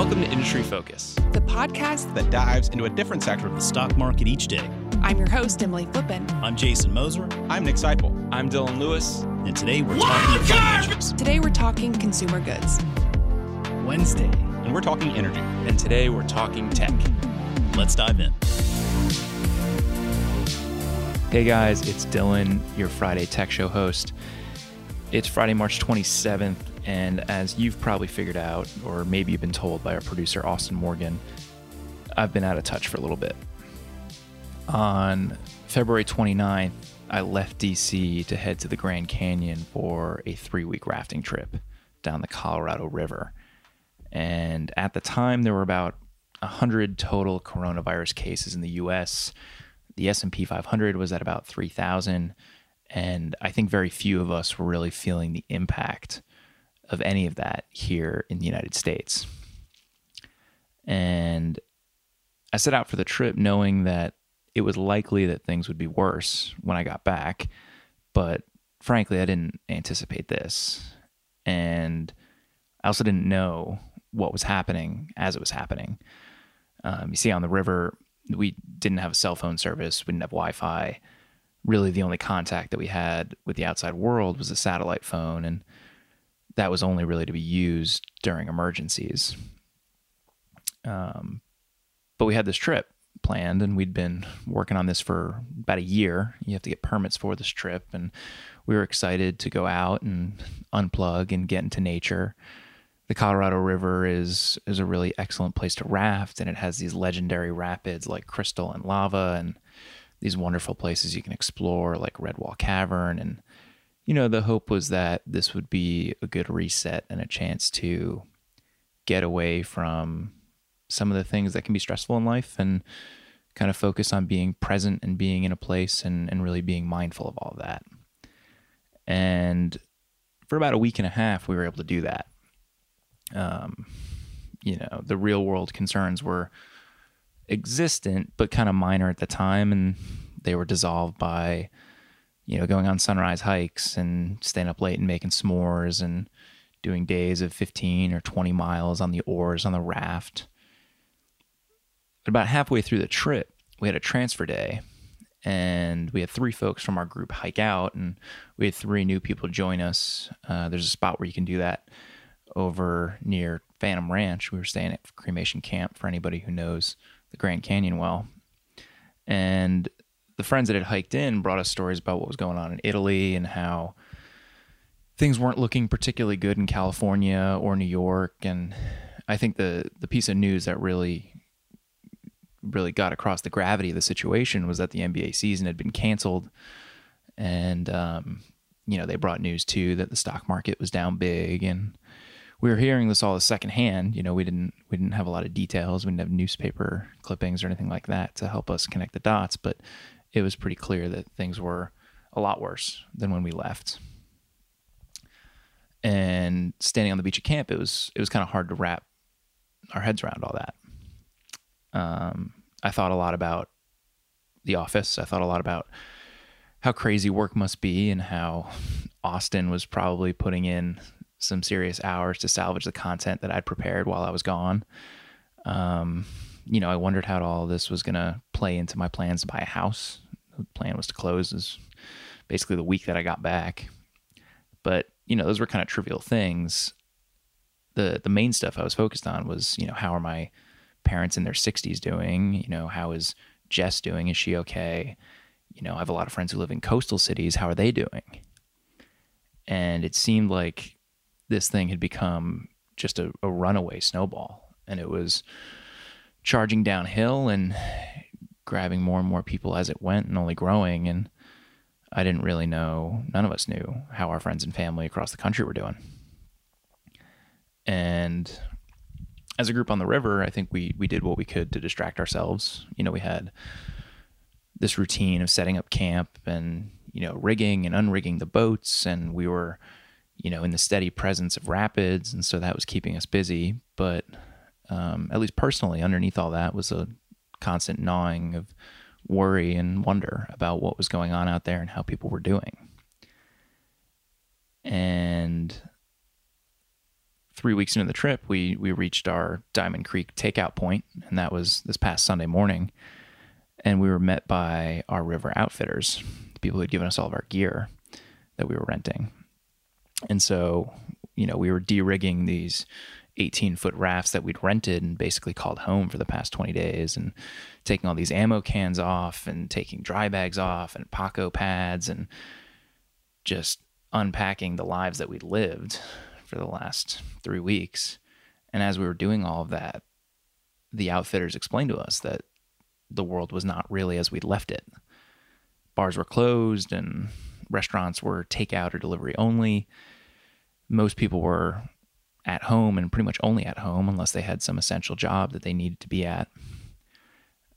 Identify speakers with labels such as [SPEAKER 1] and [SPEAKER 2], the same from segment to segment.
[SPEAKER 1] Welcome to Industry Focus.
[SPEAKER 2] the podcast.
[SPEAKER 3] that dives into a different sector of the stock market each day.
[SPEAKER 2] I'm your host, Emily Flippen.
[SPEAKER 4] I'm Jason Moser,
[SPEAKER 3] I'm Nick Sciple.
[SPEAKER 1] I'm Dylan Lewis.
[SPEAKER 4] and today we're talking financials.
[SPEAKER 2] Today we're talking consumer goods.
[SPEAKER 4] Wednesday.
[SPEAKER 3] And we're talking energy.
[SPEAKER 1] And today we're talking tech.
[SPEAKER 4] Let's dive in.
[SPEAKER 1] Hey guys, it's Dylan, your Friday Tech Show host. It's Friday, March 27th, and as you've probably figured out, or maybe you've been told by our producer, Austin Morgan, I've been out of touch for a little bit. On February 29th, I left DC to head to the Grand Canyon for a three week rafting trip down the Colorado River. And at the time, there were about 100 total coronavirus cases in the US. The S&P 500 was at about 3,000, and I think very few of us were really feeling the impact of any of that here in the United States. And I set out for the trip knowing that it was likely that things would be worse when I got back, but frankly, I didn't anticipate this. And I also didn't know what was happening as it was happening. Um, you see, on the river, we didn't have a cell phone service, we didn't have Wi Fi. Really, the only contact that we had with the outside world was a satellite phone, and that was only really to be used during emergencies. Um, but we had this trip planned, and we'd been working on this for about a year. You have to get permits for this trip, and we were excited to go out and unplug and get into nature the Colorado River is is a really excellent place to raft, and it has these legendary rapids like Crystal and Lava, and these wonderful places you can explore like Redwall Cavern. And you know, the hope was that this would be a good reset and a chance to get away from some of the things that can be stressful in life and kind of focus on being present and being in a place and, and really being mindful of all of that. And for about a week and a half, we were able to do that um, you know, the real world concerns were existent, but kind of minor at the time. And they were dissolved by, you know, going on sunrise hikes and staying up late and making s'mores and doing days of 15 or 20 miles on the oars on the raft. But about halfway through the trip, we had a transfer day and we had three folks from our group hike out and we had three new people join us. Uh, there's a spot where you can do that over near Phantom Ranch. We were staying at Cremation Camp for anybody who knows the Grand Canyon well. And the friends that had hiked in brought us stories about what was going on in Italy and how things weren't looking particularly good in California or New York. And I think the the piece of news that really really got across the gravity of the situation was that the NBA season had been canceled, and um, you know they brought news too that the stock market was down big and we were hearing this all secondhand. You know, we didn't we didn't have a lot of details. We didn't have newspaper clippings or anything like that to help us connect the dots. But it was pretty clear that things were a lot worse than when we left. And standing on the beach at camp, it was it was kind of hard to wrap our heads around all that. Um, I thought a lot about the office. I thought a lot about how crazy work must be and how Austin was probably putting in some serious hours to salvage the content that I'd prepared while I was gone. Um, you know, I wondered how all this was going to play into my plans to buy a house. The plan was to close is basically the week that I got back. But, you know, those were kind of trivial things. The the main stuff I was focused on was, you know, how are my parents in their 60s doing? You know, how is Jess doing? Is she okay? You know, I have a lot of friends who live in coastal cities. How are they doing? And it seemed like this thing had become just a, a runaway snowball and it was charging downhill and grabbing more and more people as it went and only growing and I didn't really know none of us knew how our friends and family across the country were doing. And as a group on the river, I think we we did what we could to distract ourselves. You know, we had this routine of setting up camp and you know rigging and unrigging the boats and we were you know, in the steady presence of rapids, and so that was keeping us busy. But um, at least personally, underneath all that was a constant gnawing of worry and wonder about what was going on out there and how people were doing. And three weeks into the trip, we we reached our Diamond Creek takeout point, and that was this past Sunday morning. And we were met by our river outfitters, the people who had given us all of our gear that we were renting. And so, you know, we were de-rigging these 18 foot rafts that we'd rented and basically called home for the past 20 days and taking all these ammo cans off and taking dry bags off and Paco pads and just unpacking the lives that we'd lived for the last three weeks. And as we were doing all of that, the outfitters explained to us that the world was not really as we'd left it. Bars were closed and restaurants were takeout or delivery only. Most people were at home and pretty much only at home unless they had some essential job that they needed to be at.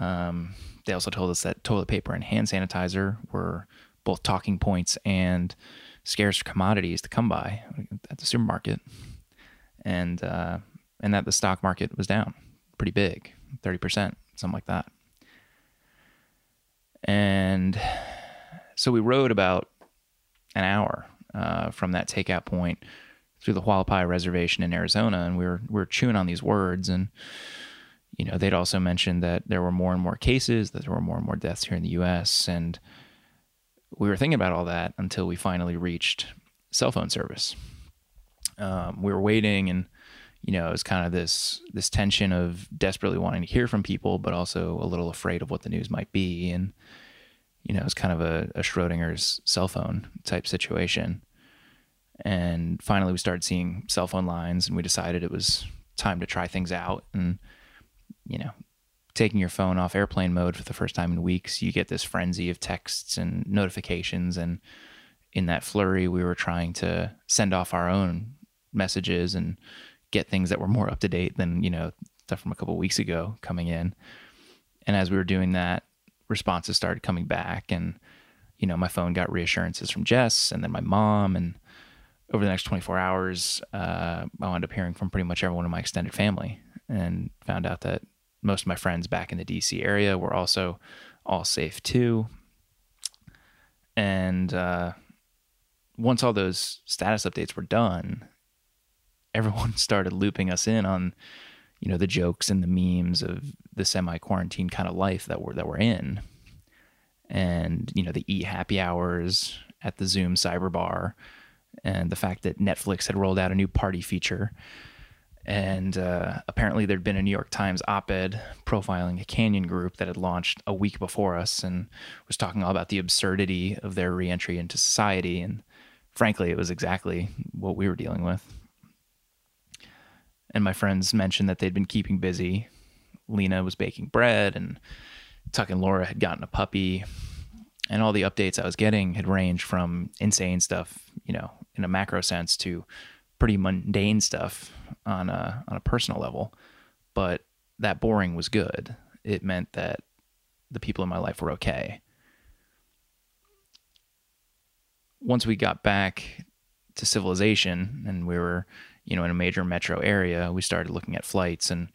[SPEAKER 1] Um, they also told us that toilet paper and hand sanitizer were both talking points and scarce commodities to come by at the supermarket, and uh, and that the stock market was down pretty big, thirty percent, something like that. And so we rode about an hour uh, from that takeout point through the Hualapai Reservation in Arizona, and we were we were chewing on these words, and you know they'd also mentioned that there were more and more cases, that there were more and more deaths here in the U.S., and we were thinking about all that until we finally reached cell phone service. Um, we were waiting, and you know it was kind of this this tension of desperately wanting to hear from people, but also a little afraid of what the news might be, and you know it was kind of a, a Schrodinger's cell phone type situation. And finally, we started seeing cell phone lines, and we decided it was time to try things out. And, you know, taking your phone off airplane mode for the first time in weeks, you get this frenzy of texts and notifications. And in that flurry, we were trying to send off our own messages and get things that were more up to date than, you know, stuff from a couple weeks ago coming in. And as we were doing that, responses started coming back. And, you know, my phone got reassurances from Jess and then my mom. And, over the next 24 hours, uh, I wound up hearing from pretty much everyone in my extended family and found out that most of my friends back in the DC area were also all safe too. And uh, once all those status updates were done, everyone started looping us in on, you know, the jokes and the memes of the semi-quarantine kind of life that we're that we're in, and you know, the eat happy hours at the Zoom cyber bar and the fact that Netflix had rolled out a new party feature. And uh, apparently, there'd been a New York Times op ed profiling a Canyon group that had launched a week before us and was talking all about the absurdity of their reentry into society. And frankly, it was exactly what we were dealing with. And my friends mentioned that they'd been keeping busy. Lena was baking bread, and Tuck and Laura had gotten a puppy. And all the updates I was getting had ranged from insane stuff, you know, in a macro sense to pretty mundane stuff on a on a personal level, but that boring was good. It meant that the people in my life were okay. Once we got back to civilization and we were, you know, in a major metro area, we started looking at flights and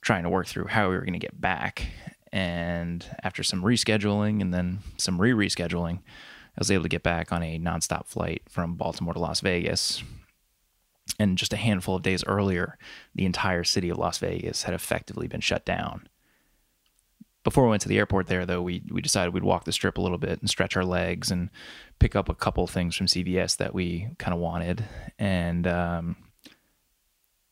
[SPEAKER 1] trying to work through how we were going to get back. And after some rescheduling and then some re-rescheduling, I was able to get back on a nonstop flight from Baltimore to Las Vegas. And just a handful of days earlier, the entire city of Las Vegas had effectively been shut down. Before we went to the airport there, though, we, we decided we'd walk the strip a little bit and stretch our legs and pick up a couple things from CVS that we kind of wanted. And um,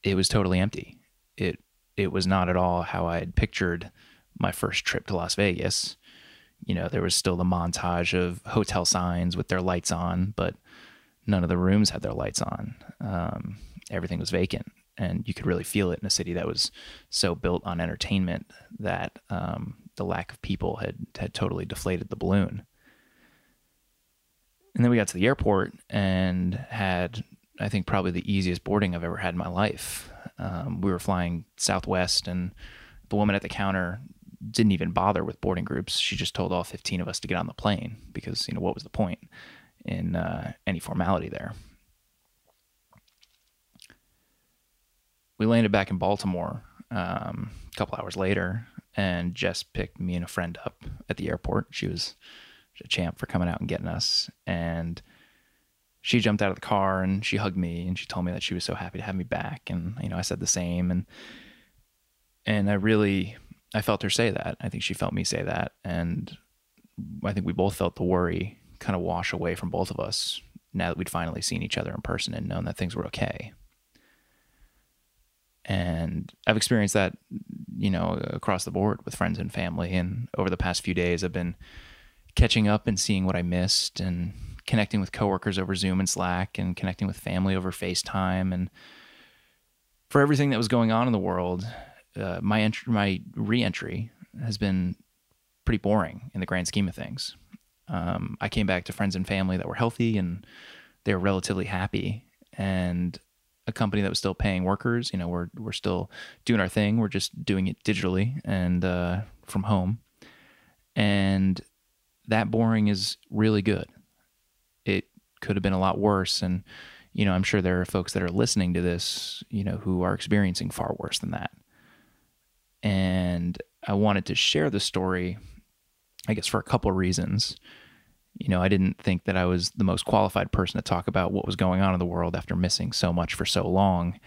[SPEAKER 1] it was totally empty. It it was not at all how I had pictured my first trip to Las Vegas you know, there was still the montage of hotel signs with their lights on, but none of the rooms had their lights on. Um, everything was vacant, and you could really feel it in a city that was so built on entertainment that um, the lack of people had had totally deflated the balloon. And then we got to the airport and had, I think, probably the easiest boarding I've ever had in my life. Um, we were flying Southwest, and the woman at the counter didn't even bother with boarding groups. She just told all 15 of us to get on the plane because, you know, what was the point in uh, any formality there? We landed back in Baltimore um, a couple hours later, and Jess picked me and a friend up at the airport. She was a champ for coming out and getting us. And she jumped out of the car and she hugged me and she told me that she was so happy to have me back and you know I said the same and and I really I felt her say that. I think she felt me say that and I think we both felt the worry kind of wash away from both of us now that we'd finally seen each other in person and known that things were okay. And I've experienced that, you know, across the board with friends and family. And over the past few days, I've been catching up and seeing what I missed and connecting with coworkers over Zoom and Slack and connecting with family over FaceTime. And for everything that was going on in the world, uh, my entry, my reentry has been pretty boring in the grand scheme of things. Um, I came back to friends and family that were healthy and they were relatively happy, and a company that was still paying workers. You know, we're we're still doing our thing. We're just doing it digitally and uh, from home, and that boring is really good. It could have been a lot worse, and you know, I'm sure there are folks that are listening to this, you know, who are experiencing far worse than that. And I wanted to share the story, I guess, for a couple of reasons you know, I didn't think that I was the most qualified person to talk about what was going on in the world after missing so much for so long.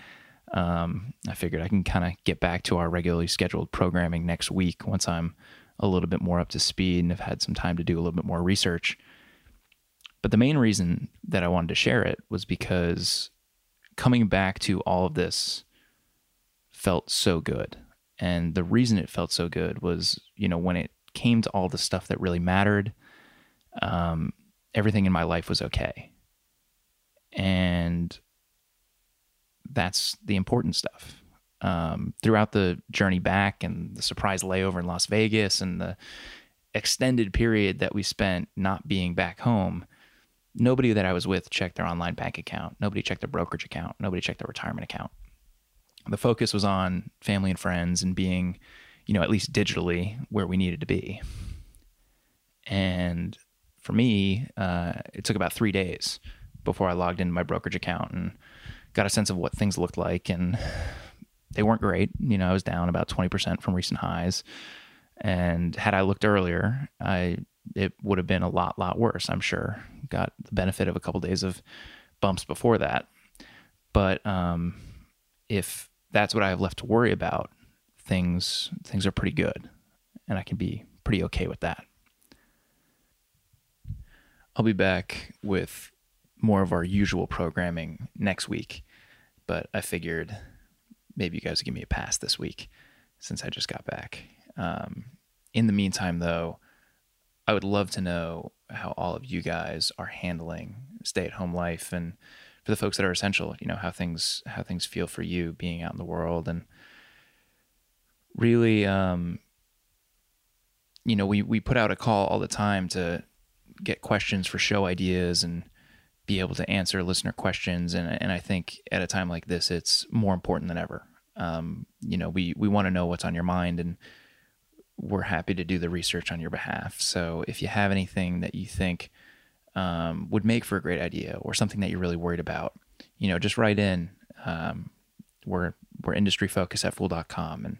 [SPEAKER 1] Um, I figured I can kind of get back to our regularly scheduled programming next week once I'm a little bit more up to speed and have had some time to do a little bit more research. But the main reason that I wanted to share it was because coming back to all of this felt so good. And the reason it felt so good was, you know, when it came to all the stuff that really mattered um, everything in my life was okay. And that's the important stuff. Um, throughout the journey back and the surprise layover in Las Vegas and the extended period that we spent not being back home, nobody that I was with checked their online bank account. Nobody checked their brokerage account. Nobody checked their retirement account. The focus was on family and friends and being, you know, at least digitally where we needed to be. And for me, uh, it took about three days before I logged into my brokerage account and got a sense of what things looked like. And they weren't great. You know, I was down about 20% from recent highs. And had I looked earlier, I it would have been a lot, lot worse, I'm sure. Got the benefit of a couple days of bumps before that. But um, if that's what I have left to worry about, things things are pretty good. And I can be pretty okay with that. I'll be back with more of our usual programming next week, but I figured maybe you guys would give me a pass this week since I just got back. Um, in the meantime, though, I would love to know how all of you guys are handling stay-at-home life, and for the folks that are essential, you know how things how things feel for you being out in the world, and really, um, you know, we we put out a call all the time to get questions for show ideas and be able to answer listener questions. And, and I think at a time like this, it's more important than ever. Um, you know, we, we want to know what's on your mind and we're happy to do the research on your behalf. So if you have anything that you think um, would make for a great idea or something that you're really worried about, you know, just write in. Um, we're, we're industry focus at fool.com and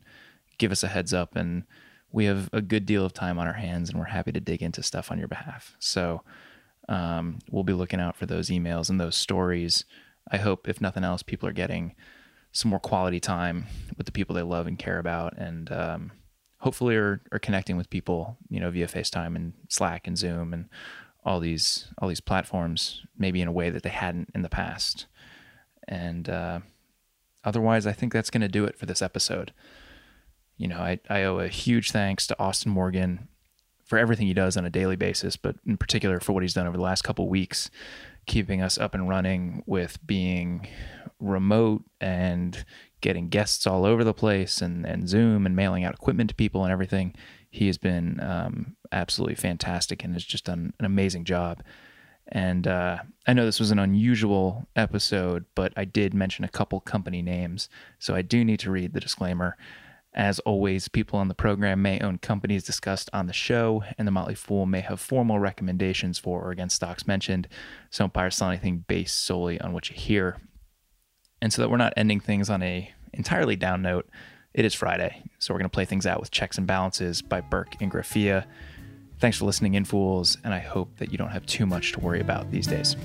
[SPEAKER 1] give us a heads up and we have a good deal of time on our hands and we're happy to dig into stuff on your behalf. So um, we'll be looking out for those emails and those stories. I hope, if nothing else, people are getting some more quality time with the people they love and care about, and um, hopefully are, are connecting with people, you know, via FaceTime and Slack and Zoom and all these all these platforms, maybe in a way that they hadn't in the past. And uh, otherwise, I think that's going to do it for this episode you know, I, I owe a huge thanks to Austin Morgan for everything he does on a daily basis, but in particular for what he's done over the last couple weeks, keeping us up and running with being remote and getting guests all over the place and, and Zoom and mailing out equipment to people and everything. He has been um, absolutely fantastic and has just done an amazing job. And uh, I know this was an unusual episode, but I did mention a couple company names. So I do need to read the disclaimer. As always, people on the program may own companies discussed on the show, and the Motley Fool may have formal recommendations for or against stocks mentioned. So don't buy or sell anything based solely on what you hear. And so that we're not ending things on a entirely down note, it is Friday, so we're going to play things out with Checks and Balances by Burke and Graphia. Thanks for listening in, fools, and I hope that you don't have too much to worry about these days.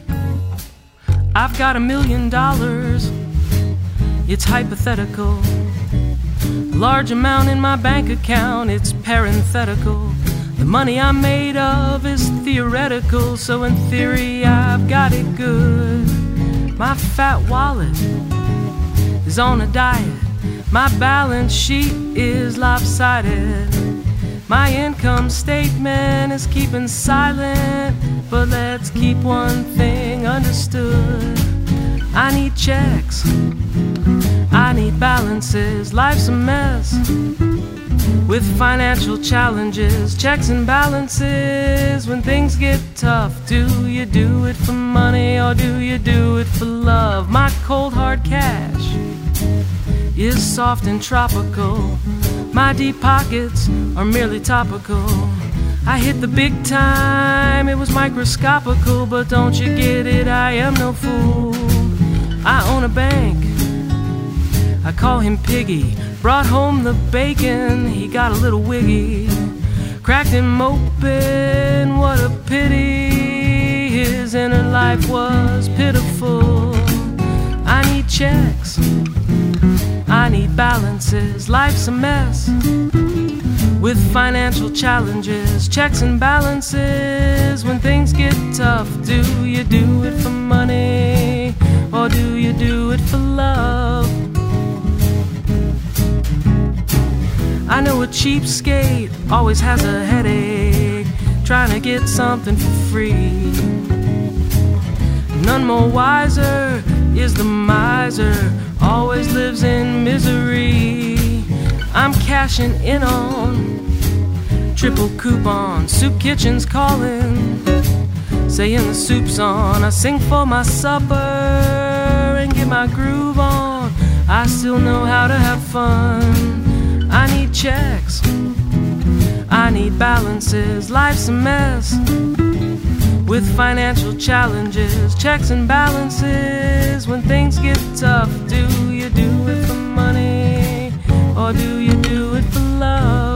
[SPEAKER 5] I've got a million dollars. It's hypothetical. Large amount in my bank account, it's parenthetical. The money I'm made of is theoretical, so in theory I've got it good. My fat wallet is on a diet. My balance sheet is lopsided. My income statement is keeping silent, but let's keep one thing understood. I need checks, I need balances, life's a mess. With financial challenges, checks and balances. When things get tough, do you do it for money or do you do it for love? My cold hard cash is soft and tropical. My deep pockets are merely topical. I hit the big time, it was microscopical, but don't you get it? I am no fool. I own a bank, I call him Piggy. Brought home the bacon, he got a little wiggy. Cracked him open, what a pity. His inner life was pitiful. I need checks. I need balances, life's a mess. With financial challenges, checks and balances. When things get tough, do you do it for money or do you do it for love? I know a cheapskate always has a headache trying to get something for free. None more wiser is the miser, always lives in misery. I'm cashing in on triple coupon, soup kitchen's calling, saying the soup's on. I sing for my supper and get my groove on. I still know how to have fun. I need checks, I need balances, life's a mess with financial challenges, checks and balances. When things get tough, do you do it for money or do you do it for love?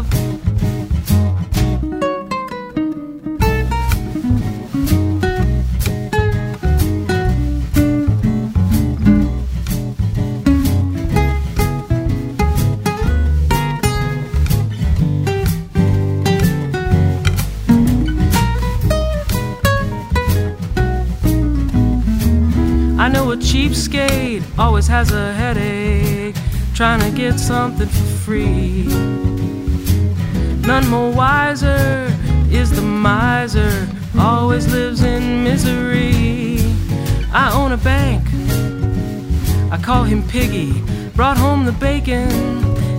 [SPEAKER 5] Cheapskate always has a headache trying to get something for free. None more wiser is the miser, always lives in misery. I own a bank, I call him Piggy. Brought home the bacon,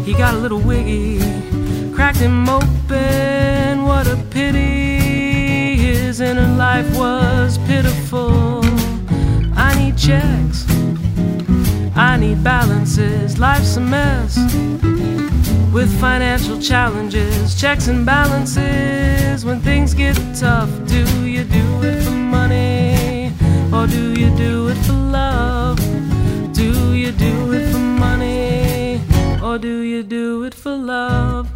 [SPEAKER 5] he got a little wiggy. Cracked him open, what a pity. His inner life was pitiful. I need checks, balances, life's a mess. With financial challenges, checks and balances. When things get tough, do you do it for money or do you do it for love? Do you do it for money or do you do it for love?